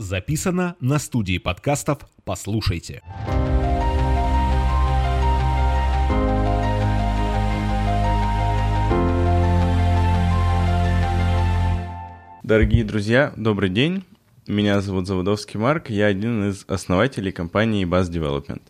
Записано на студии подкастов «Послушайте». Дорогие друзья, добрый день. Меня зовут Заводовский Марк, я один из основателей компании Buzz Development.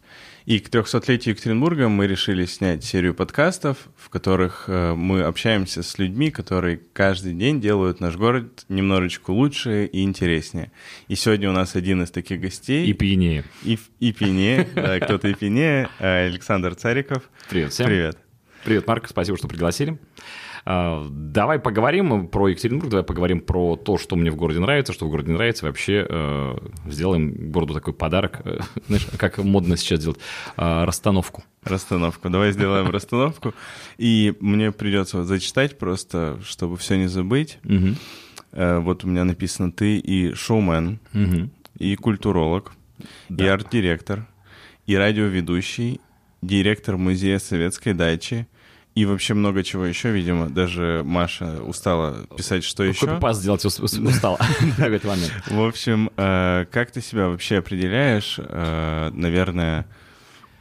И к 300-летию Екатеринбурга мы решили снять серию подкастов, в которых э, мы общаемся с людьми, которые каждый день делают наш город немножечко лучше и интереснее. И сегодня у нас один из таких гостей. И пьянее. И, и пьянее, да, кто-то и пьянее, э, Александр Цариков. Привет всем. Привет. Привет, Марк, спасибо, что пригласили. А, давай поговорим про Екатеринбург, давай поговорим про то, что мне в городе нравится, что в городе нравится. Вообще э, сделаем городу такой подарок, э, знаешь, как модно сейчас делать, э, расстановку. Расстановку. Давай сделаем расстановку. И мне придется зачитать просто, чтобы все не забыть. Э, Вот у меня написано «ты» и шоумен, и культуролог, и арт-директор, и радиоведущий, директор музея советской дачи, и вообще много чего еще, видимо. Даже Маша устала писать, что еще. Копипаст сделать ус- ус- устал в какой-то момент. В общем, э, как ты себя вообще определяешь? Э, Наверное,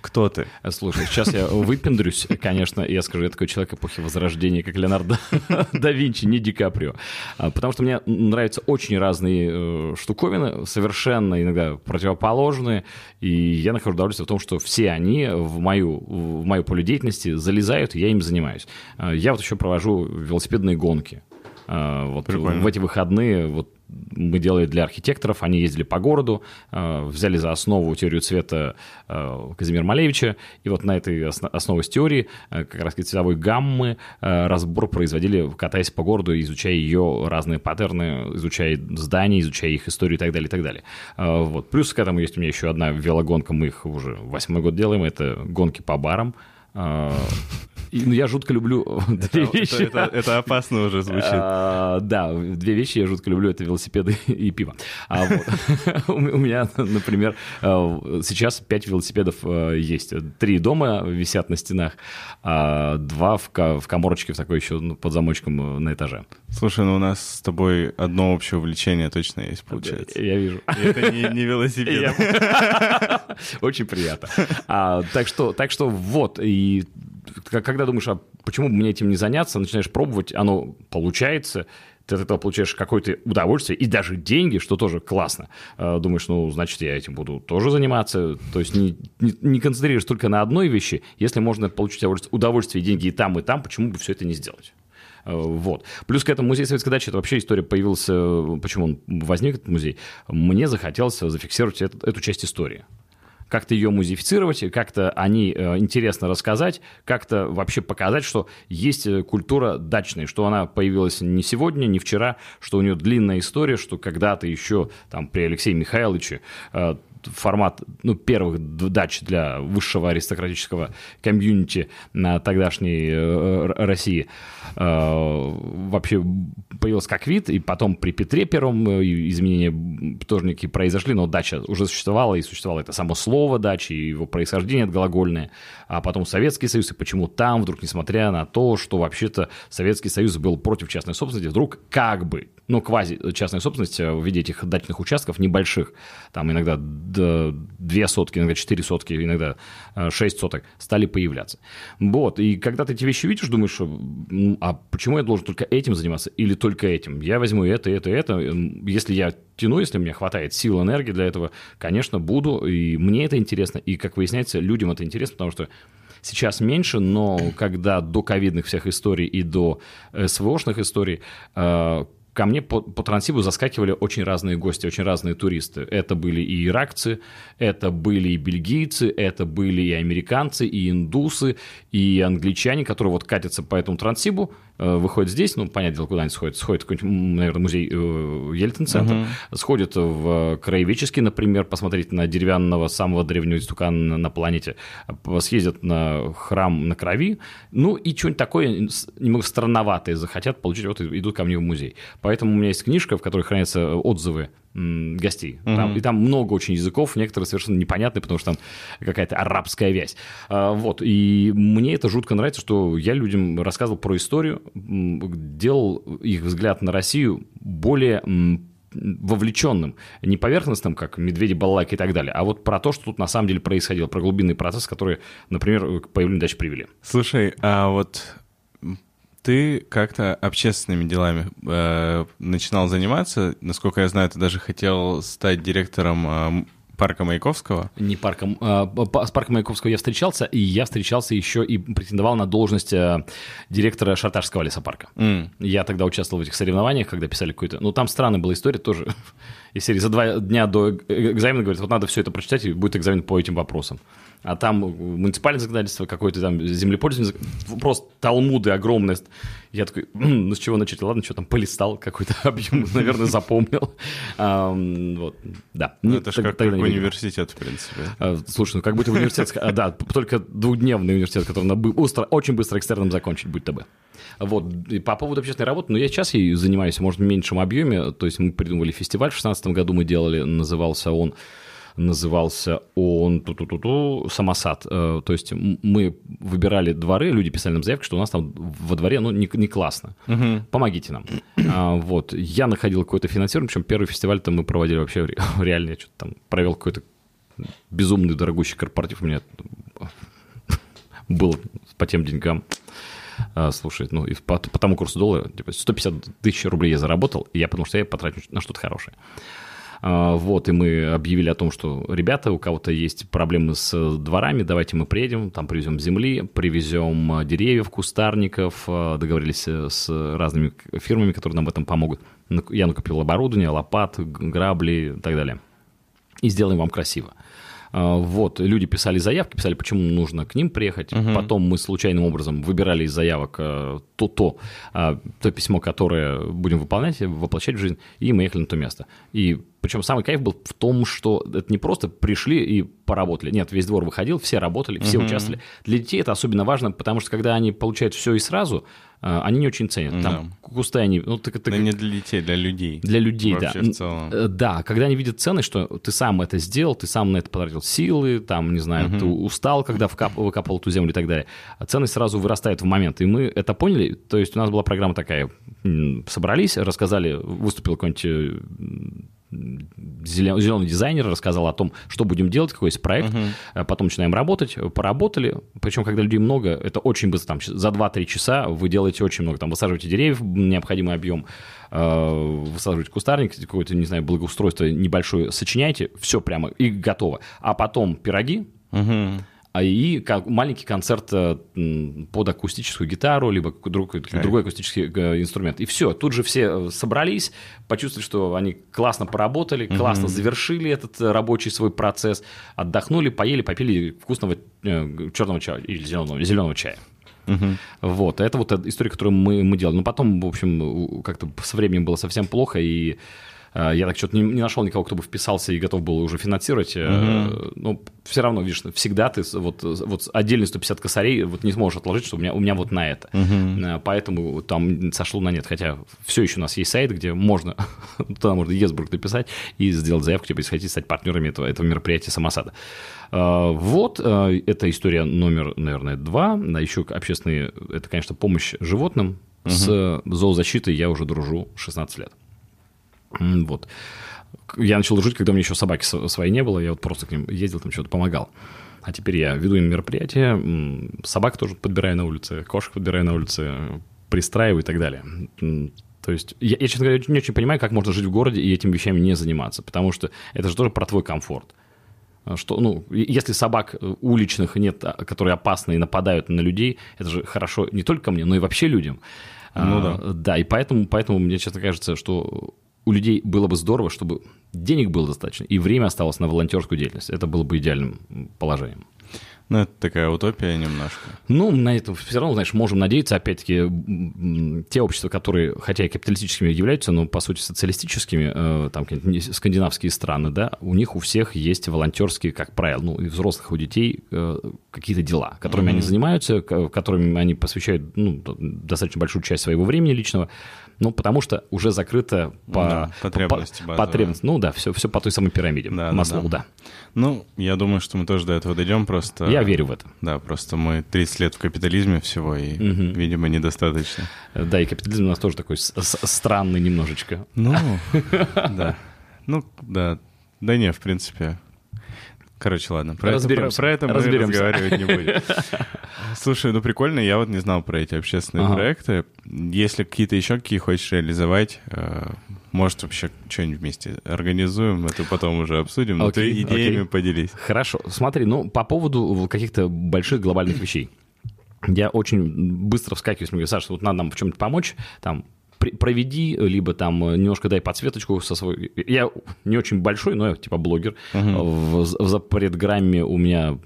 кто ты? Слушай, сейчас я выпендрюсь, конечно, и я скажу, я такой человек эпохи Возрождения, как Леонардо да Винчи, не Ди Каприо. А, Потому что мне нравятся очень разные э, штуковины, совершенно иногда противоположные, и я нахожу удовольствие в том, что все они в мою, в мое поле деятельности залезают, и я им занимаюсь. А, Я вот еще провожу велосипедные гонки. А, Вот Прикольно. в эти выходные вот мы делали для архитекторов, они ездили по городу, э, взяли за основу теорию цвета э, Казимира Малевича, и вот на этой осно- основе с теории, э, как раз цветовой гаммы, разбор производили, катаясь по городу, изучая ее разные паттерны, изучая здания, изучая их историю и так далее, и так далее. Вот. Плюс к этому есть у меня еще одна велогонка, мы их уже восьмой год делаем, это гонки по барам. Ну, я жутко люблю две вещи. это- опасно уже звучит. А, Да, две вещи я жутко люблю, это велосипеды и пиво. А у меня, например, э, сейчас пять велосипедов э, есть. Три дома висят на стенах, а два в ко- в коморочке в такой еще ну, под замочком э, на этаже. Слушай, ну у нас с тобой одно общее увлечение точно есть, получается. Я вижу. Это не, велосипед. Очень приятно. А, так, что, вот, и когда думаешь, а почему бы мне этим не заняться, начинаешь пробовать, оно получается, ты от этого получаешь какое-то удовольствие и даже деньги, что тоже классно. А, Думаешь, ну, значит, я этим буду тоже заниматься. То есть не, не, не концентрируешь только на одной вещи. Если можно получить удовольствие- и деньги и там, и там, почему бы все это не сделать? Э, Вот. Плюс к этому музей советской дачи, это вообще история появился, э, почему он возник, этот музей. Мне захотелось зафиксировать эту, эту часть истории. Как-то ее музеифицировать, как-то о ней э, интересно рассказать, как-то вообще показать, что есть э, культура дачная, что она появилась не сегодня, не вчера, что у нее длинная история, что когда-то еще там при Алексее Михайловиче э, формат ну, первых дач для высшего аристократического комьюнити на тогдашней э, России. Э, вообще появился как вид, и потом при Петре Первом э, изменения тоже некие произошли, но дача уже существовала, и существовало это само слово дачи, и его происхождение это глагольное, а потом Советский Союз, и почему там вдруг, несмотря на то, что вообще-то Советский Союз был против частной собственности, вдруг как бы, ну, квази частная собственность э, в виде этих дачных участков небольших, там иногда две сотки, иногда четыре сотки, иногда э, шесть соток стали появляться. Вот, и когда ты эти вещи видишь, думаешь, что, м, а почему я должен только этим заниматься или только этим? Я возьму это, это, это. Если я тяну, если мне хватает сил, энергии для этого, конечно, буду, и мне это интересно, и, как выясняется, людям это интересно, потому что Сейчас меньше, но когда до ковидных всех историй и до СВОшных историй э, ко мне по, по трансибу заскакивали очень разные гости, очень разные туристы. Это были и иракцы, это были и бельгийцы, это были и американцы, и индусы, и англичане, которые вот катятся по этому трансибу, э, выходят здесь, ну, понятное дело, куда они сходят, сходят в какой-нибудь, наверное, музей э, Ельцин-центр, сходят в краеведческий, например, посмотреть на деревянного самого древнего истукана на планете, съездят на храм на крови, ну, и что-нибудь такое немного странноватое захотят получить, вот идут ко мне в музей. Поэтому у меня есть книжка, в которой хранятся отзывы м, гостей. Там- и там много очень языков, некоторые совершенно непонятные, потому что там какая-то арабская вязь. А, вот. И мне это жутко нравится, что я людям рассказывал про историю, делал их взгляд на Россию более вовлеченным, не поверхностным, как медведи, балалайки и так далее, а вот про то, что тут на самом деле происходило, про глубинный процесс, которые, например, к появлению дачи привели. Слушай, а вот ты как-то общественными делами э, начинал заниматься. Насколько я знаю, ты даже хотел стать директором э, парка Маяковского? Не парком. Э, с парком Маяковского я встречался, и я встречался еще и претендовал на должность э, директора Шарташского лесопарка. Mm. Я тогда участвовал в этих соревнованиях, когда писали какую-то... Ну, там странная была история тоже. Из серии за два дня до экзамена говорят, вот надо все это прочитать, и будет экзамен по этим вопросам а там муниципальное законодательство, какое-то там землепользование, просто талмуды огромные. Я такой, ну с чего начать? Ладно, что там, полистал какой-то объем, наверное, запомнил. Вот, да. Ну, это же как, университет, в принципе. А, слушай, ну как будто университет, а, да, только двухдневный университет, который очень быстро экстерном закончить, будь то бы. Вот, и по поводу общественной работы, ну, я сейчас ей занимаюсь, может, в меньшем объеме, то есть мы придумали фестиваль в 2016 году, мы делали, назывался он назывался он ту -ту -ту -ту, самосад. Э, то есть мы выбирали дворы, люди писали нам заявки, что у нас там во дворе ну, не, не классно. Угу. Помогите нам. А, вот. Я находил какое-то финансирование, причем первый фестиваль-то мы проводили вообще реально. Я что-то там провел какой-то безумный дорогущий корпоратив. У меня был по тем деньгам. А, слушай, ну и по, по тому курсу доллара, типа 150 тысяч рублей я заработал, и я потому что я потрачу на что-то хорошее. А, вот, и мы объявили о том, что, ребята, у кого-то есть проблемы с дворами, давайте мы приедем, там привезем земли, привезем а, деревьев, кустарников, а, договорились э, с разными фирмами, которые нам в этом помогут. Я накупил оборудование, лопат, грабли и так далее. И сделаем вам красиво. А, вот, люди писали заявки, писали, почему нужно к ним приехать. Угу. Потом мы случайным образом выбирали из заявок э, то, то, а, то письмо, которое будем выполнять, воплощать в жизнь, и мы ехали на то место. И причем самый кайф был в том, что это не просто пришли и поработали. Нет, весь двор выходил, все работали, все угу. участвовали. Для детей это особенно важно, потому что когда они получают все и сразу, а, они не очень ценят. Там да. кусты они... Ну, ты, да не для детей, для людей. Для людей, Вообще да. в целом. Э, да, когда они видят цены, что ты сам это сделал, ты сам на это потратил силы, там, не знаю, угу. ты устал, когда вкап, выкапывал эту землю и так далее. А ценность сразу вырастает в момент. И мы это поняли. То есть у нас была программа такая. Собрались, рассказали, выступил какой-нибудь э, зеленый дизайнер рассказал о том, что будем делать, какой есть проект. Uh-huh. Потом начинаем работать, поработали. Причем, когда людей много, это очень быстро. Там, за 2-3 часа вы делаете очень много. Там высаживаете деревьев, необходимый объем, э, высаживаете кустарник, какое-то, не знаю, благоустройство небольшое, сочиняете, все прямо и готово. А потом пироги, uh-huh и как маленький концерт э, под акустическую гитару, либо другой, другой акустический э, инструмент. И все, тут же все э, собрались, почувствовали, что они классно поработали, классно угу. завершили этот рабочий свой процесс, отдохнули, поели, попили вкусного черного чая или зеленого, зеленого чая. Угу. Вот, это вот история, которую мы, мы делали. Но потом, в общем, как-то со временем было совсем плохо, и я так что-то не, не нашел никого, кто бы вписался и готов был уже финансировать. Угу. Но ну, все равно, видишь, всегда ты вот, вот отдельные 150 косарей вот не сможешь отложить, что у меня, у меня вот на это. Угу. Поэтому там сошло на нет. Хотя все еще у нас есть сайт, где можно, туда можно Есбург написать и сделать заявку, типа, если хотите стать партнерами этого, этого мероприятия самосада. Вот, это история номер, наверное, два. А еще общественные, это, конечно, помощь животным. Угу. С зоозащитой я уже дружу 16 лет. Вот. Я начал жить, когда у меня еще собаки своей не было, я вот просто к ним ездил, там что-то помогал. А теперь я веду им мероприятия, собак тоже подбираю на улице, кошек подбираю на улице, пристраиваю и так далее. То есть я, я, честно говоря, не очень понимаю, как можно жить в городе и этими вещами не заниматься, потому что это же тоже про твой комфорт. Что, ну, если собак э, уличных нет, а, которые опасны и нападают на людей, это же хорошо не только мне, но и вообще людям. Ну а, да. Да, и поэтому, поэтому мне часто кажется, что у людей было бы здорово, чтобы денег было достаточно, и время оставалось на волонтерскую деятельность. Это было бы идеальным положением. Ну, это такая утопия немножко. Ну, на это все равно, знаешь, можем надеяться, опять-таки, те общества, которые, хотя и капиталистическими являются, но, по сути, социалистическими, э, там, скандинавские страны, да, у них у всех есть волонтерские, как правило, ну, и взрослых, и у детей э, какие-то дела, которыми mm-hmm. они занимаются, которыми они посвящают, ну, достаточно большую часть своего времени личного, Ну, потому что уже закрыто по... Да, потребности по, базовые. потребности. Ну да, все, все по той самой пирамиде. Да, да, Маслоу, да. да. Ну, я думаю, что мы тоже до этого дойдем, просто... Я верю в это. Да, просто мы 30 лет в капитализме всего, и, видимо, недостаточно. Да, и капитализм у нас тоже такой странный немножечко. Ну, да. Ну, да. Да не, в принципе... Короче, ладно. Про, это, про, Разберемся. про это мы Разберемся. разговаривать не будем. Слушай, ну прикольно, я вот не знал про эти общественные Ага. проекты. Если какие-то еще какие хочешь реализовать, э, может, вообще что-нибудь вместе организуем, это потом уже обсудим. Но ты Окей, идеями окей. поделись. Хорошо. Смотри, ну, по поводу каких-то больших глобальных вещей. Я очень быстро вскакиваю, говорят, Саша, вот надо нам в чем-нибудь помочь, там, проведи, либо там э, немножко дай подсветочку со свой... Я не очень большой, но я типа блогер. В, в запредграмме у меня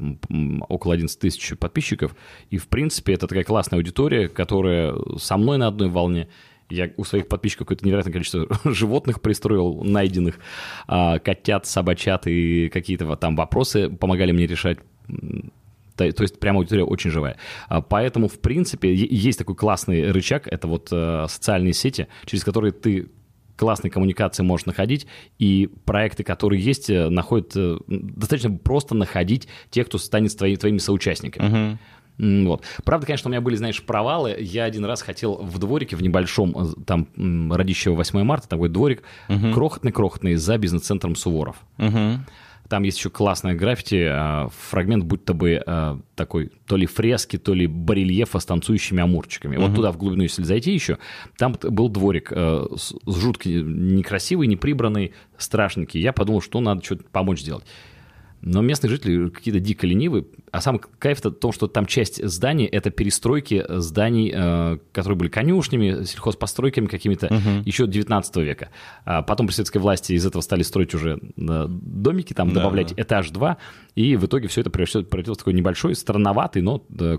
около 11 тысяч подписчиков, и, в принципе, это такая классная аудитория, которая со мной на одной волне. Я у своих подписчиков какое-то невероятное количество животных пристроил, найденных, а, котят, собачат и какие-то там вопросы помогали мне решать. То, то есть прям аудитория очень живая. А, Поэтому, в принципе, есть такой классный рычаг, это вот э, социальные сети, через которые ты классные коммуникации можешь находить, и проекты, которые есть, э, находят, э, достаточно просто находить тех, кто станет твои- твоими соучастниками. М, Вот. Правда, конечно, у меня были, знаешь, провалы. Я один раз хотел в дворике, в небольшом, там, Радищево 8 марта, такой дворик, крохотный-крохотный, за бизнес-центром Суворов. Мгм. Там есть еще классное граффити, а, фрагмент будто бы а, такой то ли фрески, то ли барельефа с танцующими амурчиками. Вот туда, в глубину, если зайти еще, там был дворик э, с жутко некрасивый, неприбранный, страшненький. Я подумал, что надо что-то помочь сделать. Но местные жители какие-то дико ленивые. А сам кайф в том, что там часть зданий — это перестройки зданий, э, которые были конюшнями, сельхозпостройками какими-то еще 19 века. А потом при советской власти из этого стали строить уже э, домики, там Да, добавлять да. этаж 2, и в итоге все это превратилось, в такой небольшой, странноватый, но э,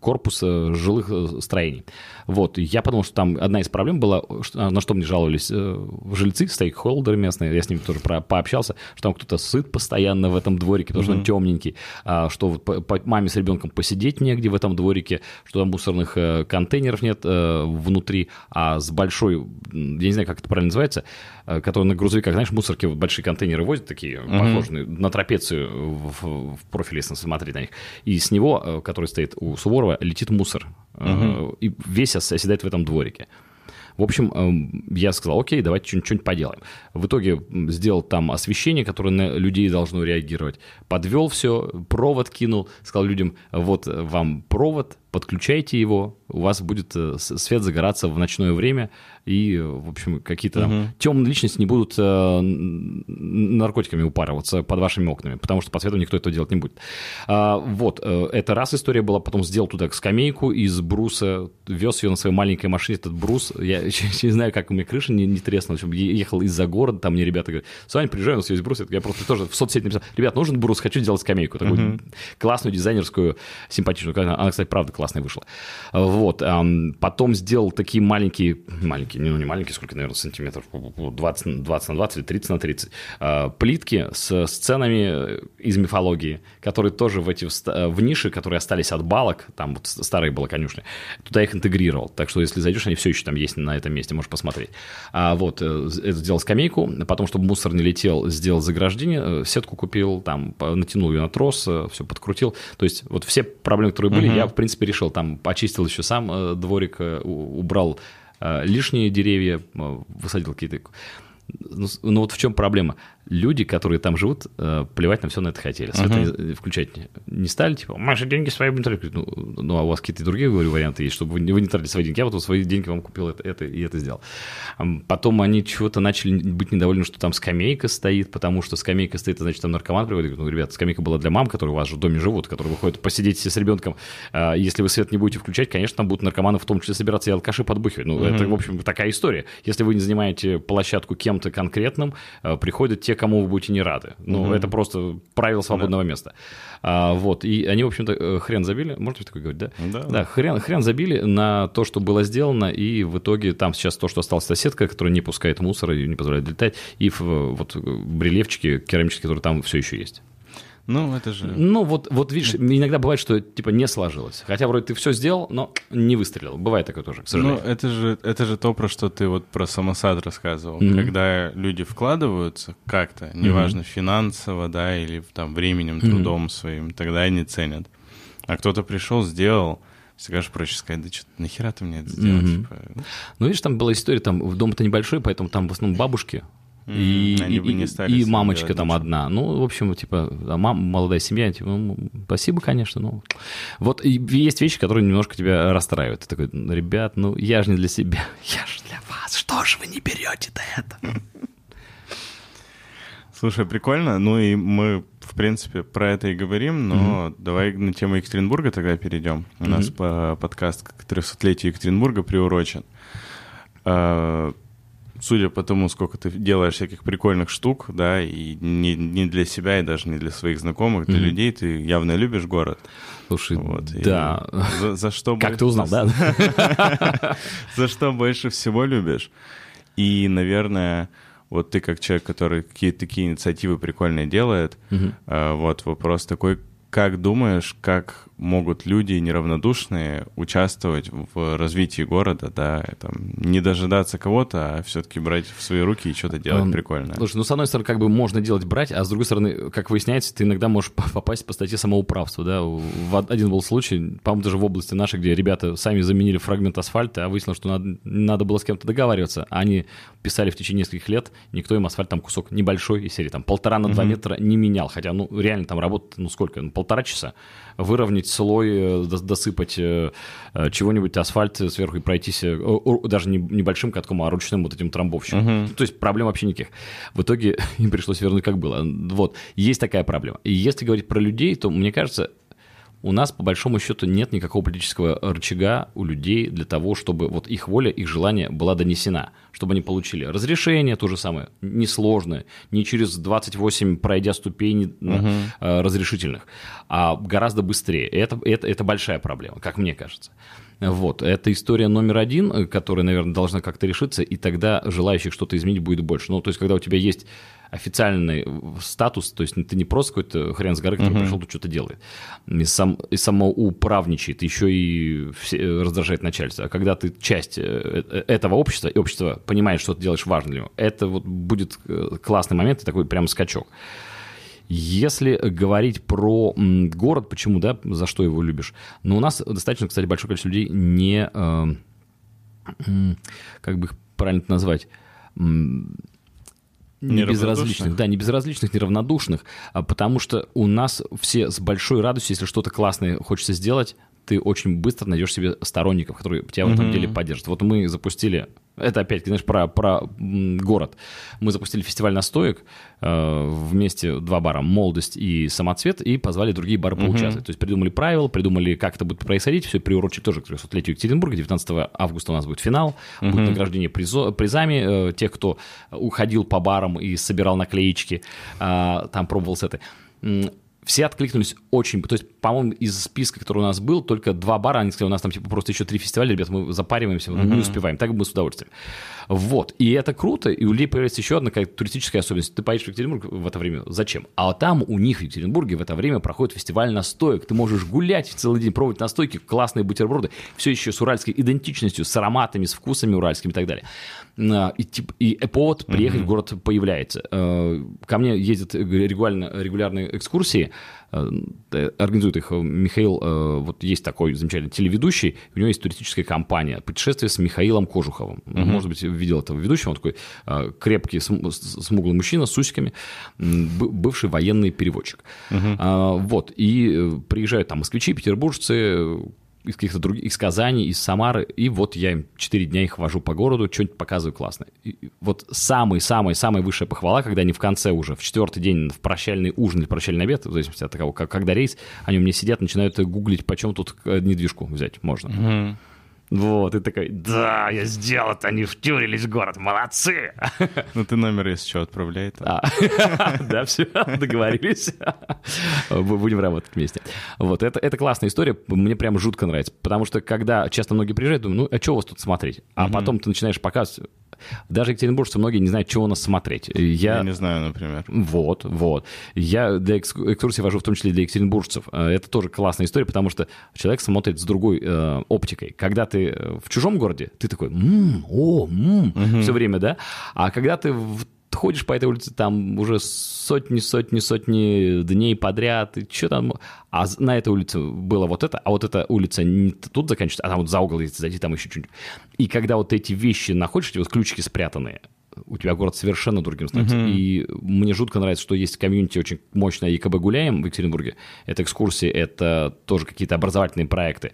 корпус жилых строений. Вот, и я подумал, что там одна из проблем была, что- на что мне жаловались э, жильцы, стейкхолдеры местные, я с ними тоже про- пообщался, что там кто-то сыт постоянно в этом дворике, потому что он темненький, а, что вот по, по маме с ребенком посидеть негде в этом дворике, что там мусорных э, контейнеров нет э, внутри, а с большой, я не знаю, как это правильно называется, э, который на грузовиках, знаешь, мусорки, вот большие контейнеры возят такие, похожие на трапецию в, в профиле, если смотреть на них, и с него, который стоит у Суворова, летит мусор, э, и весь оседает в этом дворике. В общем, эм, я сказал, окей, давайте что-нибудь, поделаем. В итоге сделал там освещение, которое на людей должно реагировать. Подвел все, провод кинул, сказал людям, вот вам провод, подключайте его, у вас будет э, с- свет загораться в ночное время, и, э, в общем, какие-то там темные личности не будут э, наркотиками упарываться под вашими окнами, потому что по свету никто этого делать не будет. А, вот, это раз история была, потом сделал туда скамейку из бруса, вез ее на своей маленькой машине, этот брус, я не знаю, как у меня крыша не, не треснула, в общем, ехал из-за города, там мне ребята говорят, Саня, приезжай, у нас есть брус, я просто тоже в соцсети написал, ребят, нужен брус, хочу сделать скамейку, такую классную, дизайнерскую, симпатичную, она, кстати, правда классная вышла. Вот, ам, потом сделал такие маленькие, маленькие, ну не маленькие, сколько, наверное, сантиметров, 20, на 20 на 20 или 30 на 30, а, плитки с сценами из мифологии, которые тоже в эти в ниши, которые остались от балок, там вот старые было конюшни, туда их интегрировал. Так что, если зайдешь, они все еще там есть на этом месте, можешь посмотреть. А вот, э, это сделал скамейку, потом, чтобы мусор не летел, сделал заграждение, э, сетку купил, там, натянул ее на трос, все подкрутил. То есть, вот все проблемы, которые были, я, в принципе, решил. Там почистил еще сам э, дворик, э, убрал э, лишние деревья, высадил какие-то... Ну, ну вот в чем проблема? Люди, которые там живут, э, плевать на все на это хотели. Свет они включать не- стали, типа, мы же деньги свои будем тратить». Ну, ну, а у вас какие-то другие, говорю, варианты есть, чтобы вы не, вы не тратили свои деньги. Я вот свои деньги вам купил это, это и это сделал. Потом они чего-то начали быть недовольны, что там скамейка стоит, потому что скамейка стоит, значит, там наркоман приводит. Говорю, Ну, ребята, скамейка была для мам, которые у вас же в доме живут, которые выходят посидеть все с ребенком. А, Если вы свет не будете включать, конечно, там будут наркоманы в том числе собираться и алкаши подбухивать. Ну, это, в общем, такая история. Если вы не занимаете площадку кем-то конкретным, а, приходят те, кому вы будете не рады. Ну, это просто правило свободного места. А, вот, и они, в общем-то, э, хрен забили. Можно такое говорить, да? Да. Да, хрен, хрен забили на то, что было сделано, и в итоге там сейчас то, что осталась эта сетка, которая не пускает мусор и не позволяет летать, и в- вот э, брелевчики керамические, которые там все еще есть. Ну, это же... Ну, вот, вот видишь, иногда бывает, что типа не сложилось. Хотя вроде ты все сделал, но не выстрелил. Бывает такое тоже, к Ну, сожалению. это же, это же то, про что ты вот про самосад рассказывал. Мгм. Когда люди вкладываются как-то, неважно, финансово, да, или там временем, трудом своим, тогда они ценят. А кто-то пришел, сделал, всегда же проще сказать, да что нахера ты мне это сделал? Мгм. Типа, Ну, видишь, там была история, там дом-то небольшой, поэтому там в основном бабушки. И, они и- бы не стали и мамочка там ничего. одна. Ну, в общем, типа, а мам, молодая семья, типа, ну, спасибо, конечно. Ну. Вот есть вещи, которые немножко тебя расстраивают. Ты такой, «Ну, ребят, ну я же не для себя, я же для вас. Что же вы не берете-то это? Слушай, прикольно. Ну и мы, в принципе, про это и говорим, но давай на тему Екатеринбурга тогда перейдем. У нас по- подкаст к 300-летию Екатеринбурга приурочен. Судя по тому, сколько ты делаешь всяких прикольных штук, да, и не, не для себя, и даже не для своих знакомых, для Мгм. людей, ты явно любишь город. Слушай, Вот, да. За, за что Как больше- ты узнал, да? за что больше всего любишь. И, наверное, вот ты как человек, который какие-то такие инициативы прикольные делает, а, вот вопрос такой, как думаешь, как могут люди неравнодушные участвовать в развитии города, да, там, не дожидаться кого-то, а все-таки брать в свои руки и что-то делать Эм, прикольное. Слушай, ну, с одной стороны, как бы можно делать брать, а с другой стороны, как выясняется, ты иногда можешь по- попасть по статье самоуправства, да. В од- один был случай, по-моему, даже в области нашей, где ребята сами заменили фрагмент асфальта, а выяснилось, что надо, надо было с кем-то договариваться. А Они писали в течение нескольких лет, никто им асфальт, там кусок небольшой из серии, там полтора на два метра не менял, хотя, ну, реально там работа, ну, сколько, ну, полтора часа. Выровнять слой, э, дос- досыпать э, э, чего-нибудь, асфальт сверху и пройтись, даже не небольшим катком, а ручным вот этим трамбовщиком. Ну, То есть проблем вообще никаких. В итоге им пришлось вернуть как было. Вот, есть такая проблема. И если говорить про людей, то, мне кажется, у нас, по большому счету, нет никакого политического рычага у людей для того, чтобы вот их воля, их желание была донесена, чтобы они получили разрешение, то же самое, несложное, не через 28 пройдя ступени э, разрешительных, а гораздо быстрее. Это, это, это большая проблема, как мне кажется. Вот, это история номер один, э, которая, наверное, должна как-то решиться, и тогда желающих что-то изменить будет больше. Ну, то есть, когда у тебя есть официальный э, статус, то есть ты не просто какой-то хрен с горы, который пришел, тут что-то делает, и, сам, и самоуправничает, еще и все- э, раздражает начальство. А когда ты часть э, этого общества, и общество понимает, что ты делаешь важно для него, это вот будет классный момент и такой прям скачок. Если говорить про город, почему, да, за что его любишь? Ну, у нас достаточно, кстати, большое количество людей не, как бы их правильно назвать, не безразличных, да, не безразличных, неравнодушных, а потому что у нас все с большой радостью, если что-то классное хочется сделать, ты очень быстро найдешь себе сторонников, которые тебя в этом деле поддержат. Вот мы запустили, это опять, знаешь, про, про город. Мы запустили фестиваль настоек, э, вместе два бара «Молодость» и «Самоцвет», и позвали другие бары поучаствовать. То есть придумали правила, придумали, как это будет происходить, все приурочили тоже к 300-летию Екатеринбурга. 19 августа у нас будет финал, будет награждение призо- призами э, тех, кто уходил по барам и собирал наклеечки, а, там пробовал сеты. Все откликнулись очень, то есть, по-моему, из списка, который у нас был, только два бара, они сказали, у нас там типа просто еще три фестиваля, ребят, мы запариваемся, мы не успеваем, так бы мы с удовольствием. Вот, и это круто, и у людей появляется еще одна какая-то туристическая особенность. Ты поедешь в Екатеринбург в это время, зачем? А там у них в Екатеринбурге в это время проходит фестиваль настоек, ты можешь гулять целый день, пробовать настойки, классные бутерброды, все еще с уральской идентичностью, с ароматами, с вкусами уральскими и так далее. И, тип- и повод приехать в город появляется. Э, Ко мне ездят регулярно, регулярные экскурсии, э, э, организует их э, Михаил, э, вот есть такой замечательный телеведущий, у него есть туристическая компания «Путешествие с Михаилом Кожуховым». Может быть, видел этого ведущего, он такой э, крепкий, смуглый мужчина с усиками, бывший военный переводчик. А, Вот, и э, приезжают там москвичи, петербуржцы, э, из каких-то других, из Казани, из Самары, и вот я им 4 дня их вожу по городу, что-нибудь показываю классное. И- вот самый-самый-самая высшая похвала, когда они в конце уже, в четвертый день, в прощальный ужин или прощальный обед, в зависимости от того, как, когда рейс, они у меня сидят, начинают гуглить, почем тут э, недвижку взять можно. Вот, и такой, да, я сделал это, они втюрились в город, молодцы! Ну, ты номер, если что, отправляй. А, Да, все, договорились. Бу- Будем работать вместе. Вот, это, это классная история, мне прям жутко нравится, потому что когда часто многие приезжают, думаю, ну, а что у вас тут смотреть? А потом ты начинаешь показывать, даже екатеринбуржцы многие не знают, чего у нас смотреть. Я, Я не знаю, например. Вот, вот. Я для экс- экскурсии вожу в том числе для екатеринбуржцев. Э, Это тоже классная история, потому что человек смотрит с другой э, оптикой. Когда ты э, в чужом городе, ты такой, «М, о, все время, да? А когда ты в- ходишь по этой улице там уже сотни, сотни, сотни дней подряд, и что там... А на этой улице было вот это, а вот эта улица не тут заканчивается, а там вот за угол, если зайти, там еще что-нибудь. И когда вот эти вещи находишь, эти вот ключики спрятанные, у тебя город совершенно другим становится. И мне жутко нравится, что есть комьюнити очень мощное ЕКБ «Гуляем» в Екатеринбурге. Это экскурсии, это тоже какие-то образовательные проекты,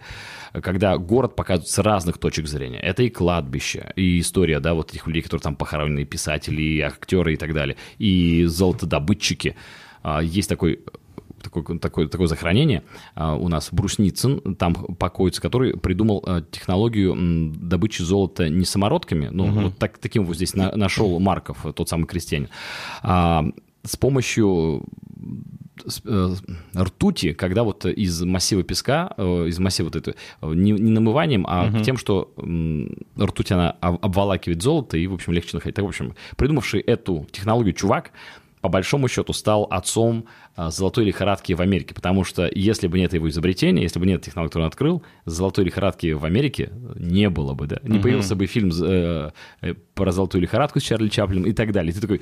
когда город показывает с разных точек зрения. Это и кладбище, и история, да, вот этих людей, которые там похоронены, и писатели, и актеры и так далее, и золотодобытчики. А, Есть такой такое, такое, такое захоронение а, у нас Брусницын, там покоится, который придумал а, технологию добычи золота не самородками, ну, вот так, таким вот здесь на- нашел Марков, тот самый крестьянин, а с помощью э, ртути, когда вот из массива песка, э, из массива вот этого, э, не, не намыванием, а тем, что ртуть, она об- обволакивает золото и, в общем, легче находить. Так, в общем, придумавший эту технологию чувак, по большому счету, стал отцом а, золотой лихорадки в Америке, потому что если бы нет его изобретения, если бы нет технологии, которую он открыл, золотой лихорадки в Америке не было бы, да, не появился бы фильм э, э, про золотую лихорадку с Чарли Чаплином и так далее. И ты такой,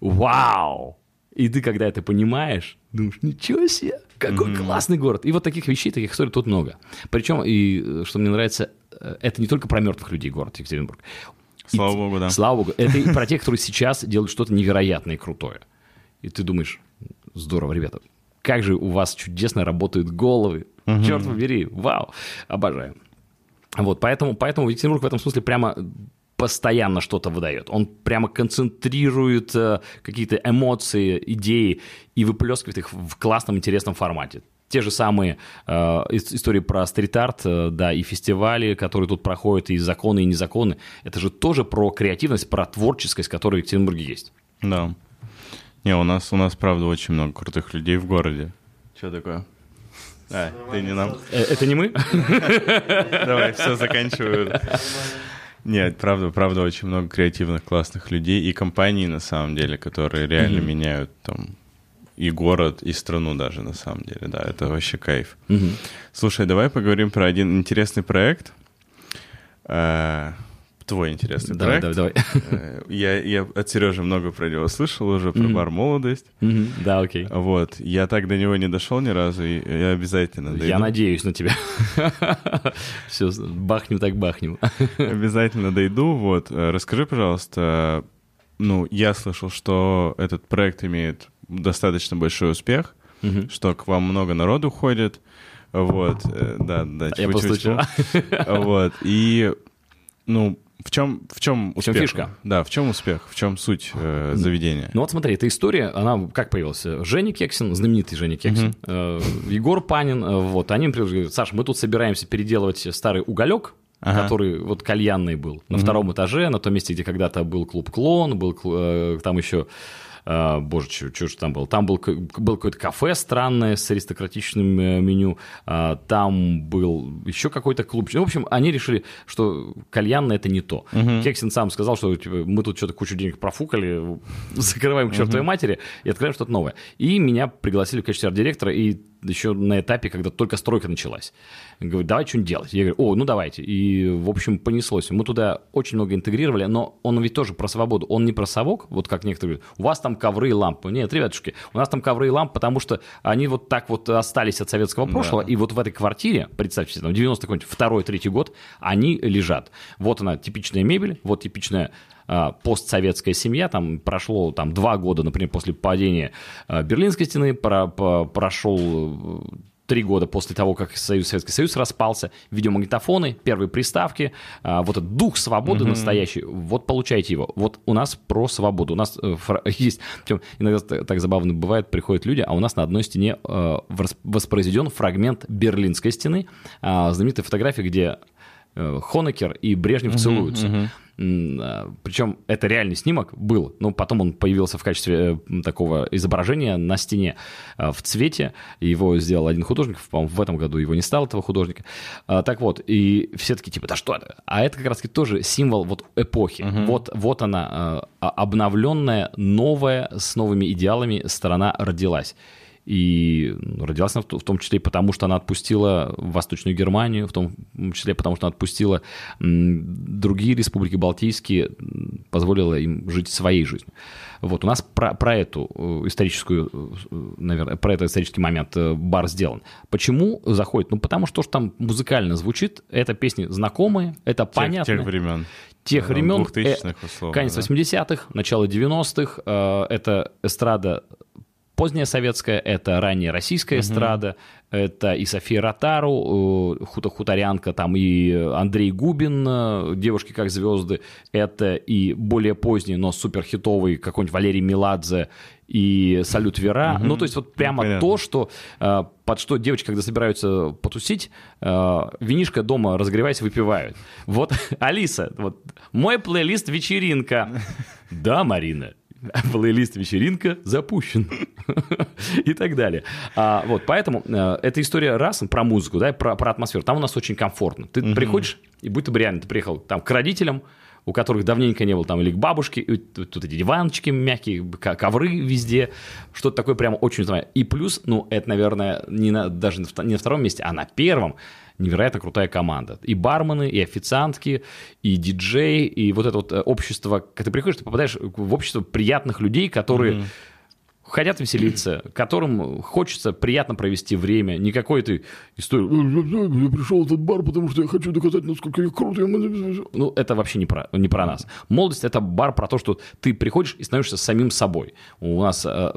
вау! И ты, когда это понимаешь, думаешь, ничего себе, какой классный город. И вот таких вещей, таких историй тут много. Причем, и э, что мне нравится, это не только про мертвых людей город Екатеринбург. И Слава т- богу, да. Слава богу. Это и про тех, которые сейчас делают что-то невероятное и крутое. И ты думаешь, здорово, ребята, как же у вас чудесно работают головы. Черт побери, вау, обожаю. Вот, поэтому, поэтому Екатеринбург в этом смысле прямо постоянно что-то выдает. Он прямо концентрирует э, какие-то эмоции, идеи и выплескивает их в классном, интересном формате. Те же самые э, ис- истории про стрит-арт, э, да, и фестивали, которые тут проходят, и законы, и незаконы. Это же тоже про креативность, про творческость, которая в Екатеринбурге есть. Да. Не, у нас, у нас, правда, очень много крутых людей в городе. Что такое? А, ты не нам. Э, Это не мы? Давай, все, заканчиваю. Нет, правда, правда, очень много креативных, классных людей и компаний, на самом деле, которые реально меняют там и город, и страну даже, на самом деле, да, это вообще кайф. Мгм. Слушай, давай поговорим про один интересный проект. Твой интересный Давай, проект. давай, давай. Э, Я, я от Сережи много про него слышал уже, про бар «Молодость». Мгм, Да, окей. Вот, я так до него не дошел ни разу, и я обязательно дойду. Я надеюсь на тебя. Все, бахнем так бахнем. Обязательно дойду. Вот, Э, расскажи, пожалуйста, ну, я слышал, что этот проект имеет достаточно большой успех, Мгм. что к вам много народу ходит. Вот, э, да, да. Я постучал. Вот, и, ну, в чем, в чем В чем успех? фишка? Да, в чем успех, в чем суть э, заведения? Ну вот смотри, эта история, она как появилась? Женя Кексин, знаменитый Женя Кексин, э, Егор Панин, э, вот, они предложили, говорят, Саша, мы тут собираемся переделывать старый уголек, Ага. который вот кальянный был, на втором этаже, на том месте, где когда-то был клуб «Клон», был э, там еще... э, боже, что же там было? Там был, был какое-то кафе странное с аристократичным э, меню, а, там был еще какой-то клуб. Ну, в общем, они решили, что кальянное это не то. Кексин сам сказал, что типа, мы тут что-то кучу денег профукали, закрываем к чертовой матери и открываем что-то новое. И меня пригласили в качестве арт-директора, и еще на этапе, когда только стройка началась. Говорит, давай что-нибудь делать. Я говорю, о, ну давайте. И, в общем, понеслось. Мы туда очень много интегрировали, но он ведь тоже про свободу. Он не про совок, вот как некоторые говорят, у вас там ковры и лампы. Нет, ребятушки, у нас там ковры и лампы, потому что они вот так вот остались от советского прошлого, и вот в этой квартире, представьте себе, там 90 какой-нибудь второй, третий год, они лежат. Вот она, типичная мебель, вот типичная постсоветская семья, там прошло там два года, например, после падения а, Берлинской стены, про, по- прошел э, три года после того, как Союз, Советский Союз распался, видеомагнитофоны, первые приставки, а, вот этот дух свободы настоящий, вот получайте его. Вот у нас про свободу. У нас э, есть, причем иногда так забавно бывает, приходят люди, а у нас на одной стене э, вос- воспроизведен фрагмент Берлинской стены, а, знаменитая фотография, где Хонекер и Брежнев целуются. мгм. М, а, Причем это реальный снимок был, но потом он появился в качестве э, такого изображения на стене а, в цвете. Его сделал один художник, по-моему, в этом году его не стало, этого художника. А, Так вот, и все таки типа, да что это? А это как раз тоже символ вот эпохи. Вот, вот она, а, обновленная, новая, с новыми идеалами страна родилась. И ну, родилась она в то- в том числе и потому, что она отпустила Восточную Германию, в том числе потому, что она отпустила другие республики Балтийские, позволила им жить своей жизнью. Вот у нас про, про эту э, историческую, наверное, про этот исторический момент э, бар сделан. Почему заходит? Ну, потому что то, что там музыкально звучит, это песни знакомые, это Тех- понятно. Тех времен. Тех Да, времен. 2000-х э, условно, Конец да. 80-х, начало 90-х. э, Это эстрада поздняя советская, это ранняя российская эстрада, это и София Ротару, э, хута хуторянка, там и Андрей Губин, э, девушки как звезды, это и более поздний, но суперхитовый какой-нибудь Валерий Меладзе и Салют Вера. Ну, то есть вот прямо понятно. то, что э, под что девочки, когда собираются потусить, винишко дома разогреваясь, выпивают. Вот, Алиса, вот мой плейлист вечеринка. Да, Марина, плейлист вечеринка запущен и так далее. А, вот, поэтому э, эта история раз про музыку, да, про, про атмосферу. Там у нас очень комфортно. Ты приходишь, и будто бы реально ты приехал там к родителям, у которых давненько не было там, или к бабушке, и тут, тут эти диванчики мягкие, ко- ковры везде, что-то такое прямо очень знаю. И плюс, ну, это, наверное, не на, даже не на втором месте, а на первом невероятно крутая команда. И бармены, и официантки, и диджей, и вот это вот э, общество, когда ты приходишь, ты попадаешь в общество приятных людей, которые хотят веселиться, которым хочется приятно провести время, не какой ты история, «Э, я пришел в этот бар, потому что я хочу доказать, насколько я крутой. Ну, это вообще не про, не про нас. Молодость – это бар про то, что ты приходишь и становишься самим собой. У нас э,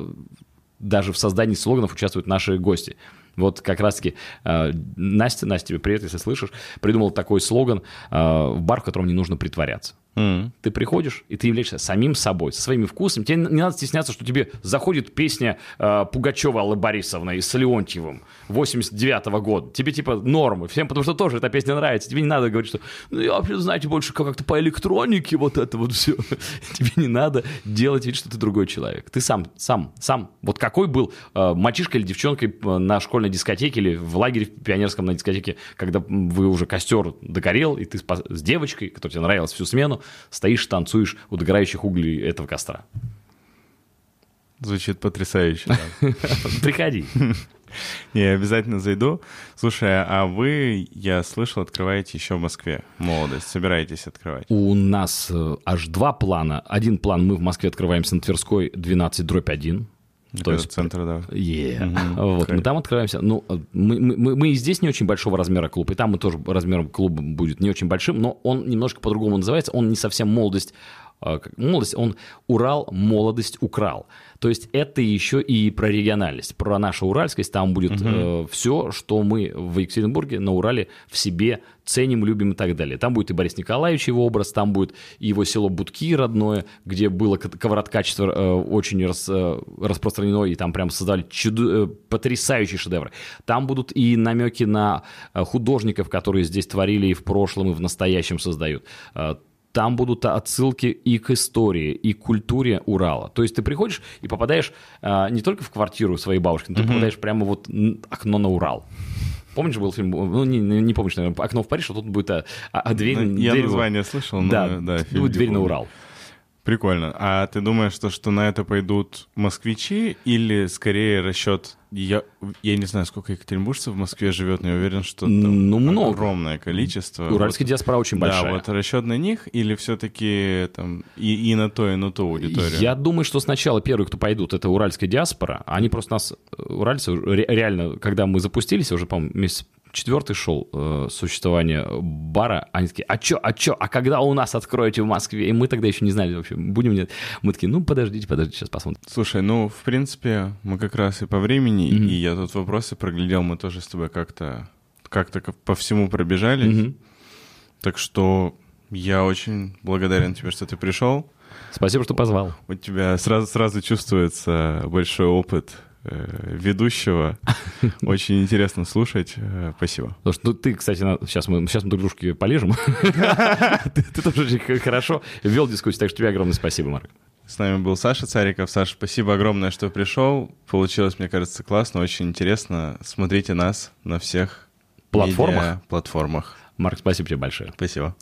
даже в создании слоганов участвуют наши гости. Вот как раз-таки э, Настя, Настя, тебе привет, если слышишь, придумал такой слоган э, бар, в котором не нужно притворяться. М. Ты приходишь, и ты являешься самим собой, со своими вкусами. Тебе не надо стесняться, что тебе заходит песня э, Пугачева Аллы Борисовны с Леонтьевым 89 года. Тебе типа нормы. Всем потому что тоже эта песня нравится. Тебе не надо говорить, что ну, я вообще, знаете, больше как-то по электронике вот это вот все. Тебе не надо делать вид, что ты другой человек. Ты сам, сам, сам. Вот какой был э, мальчишка или девчонкой э, на школьной дискотеке или в лагере пионерском на дискотеке, когда вы уже костер догорел, и ты с девочкой, которая тебе нравилась всю смену, стоишь, танцуешь у догорающих углей этого костра. Звучит потрясающе. Приходи. Я обязательно зайду. Слушай, а вы, я слышал, открываете еще в Москве молодость. Собираетесь открывать? У нас э, аж два плана. Один план мы в Москве открываемся на Тверской 12 дробь 1. То есть центр, да. Е. Мгм. Вот, мы там открываемся. Ну, мы, мы- мы- мы и здесь не очень большого размера клуб, и там мы тоже размером клуба будет не очень большим, но он немножко по-другому называется. Он не совсем молодость. А, Молодость, он Урал, молодость украл. То есть это еще и про региональность, про нашу уральскость. Там будет все, что мы в Екатеринбурге, на Урале в себе ценим, любим и так далее. Там будет и Борис Николаевич его образ, там будет и его село Будки родное, где было к- ковроткачество э, очень рас- э, распространено, и там прям создали чудо- э, потрясающие шедевры. Там будут и намеки на э, художников, которые здесь творили и в прошлом, и в настоящем создают. Э, Там будут отсылки и к истории, и к культуре Урала. То есть ты приходишь и попадаешь э, не только в квартиру своей бабушки, но ты попадаешь прямо вот окно на Урал. Помнишь, был фильм, ну, не, не- помнишь, наверное, «Окно в Париж», а тут будет а, а- а дверь... Ну, Я дверь название слышал, но Да, да, тут фильм будет не дверь на. Урал. Прикольно. А ты думаешь, что, что на это пойдут москвичи или скорее расчет... Я, я не знаю, сколько екатеринбуржцев в Москве живет, но я уверен, что там Ну, много. огромное количество. Уральская Вот- диаспора очень Да, большая. вот расчет на них или все-таки там и, и на то, и на ту аудиторию? Я думаю, что сначала первые, кто пойдут, это уральская диаспора. Они просто нас, э, уральцы, ре- реально, когда мы запустились, уже, по-моему, месяц четвертый шел э, существование бара, они такие, а чё, а чё, а когда у нас откроете в Москве? И мы тогда еще не знали вообще, будем нет. Мы такие, ну, подождите, подождите, сейчас посмотрим. Слушай, ну, в принципе, мы как раз и по времени, и я тут вопросы проглядел, мы тоже с тобой как-то как-то по всему пробежались. Мгм. Так что я очень благодарен тебе, что ты пришел. Спасибо, что позвал. У тебя сразу, сразу чувствуется большой опыт ведущего. Очень интересно слушать. Э, спасибо. Потому что ну, ты, кстати, на... сейчас, мы, сейчас мы друг дружке полежем. ты, ты тоже очень хорошо вел дискуссию, так что тебе огромное спасибо, Марк. С нами был Саша Цариков. Саша, спасибо огромное, что пришел. Получилось, мне кажется, классно, очень интересно. Смотрите нас на всех платформах. платформах. Марк, спасибо тебе большое. Спасибо.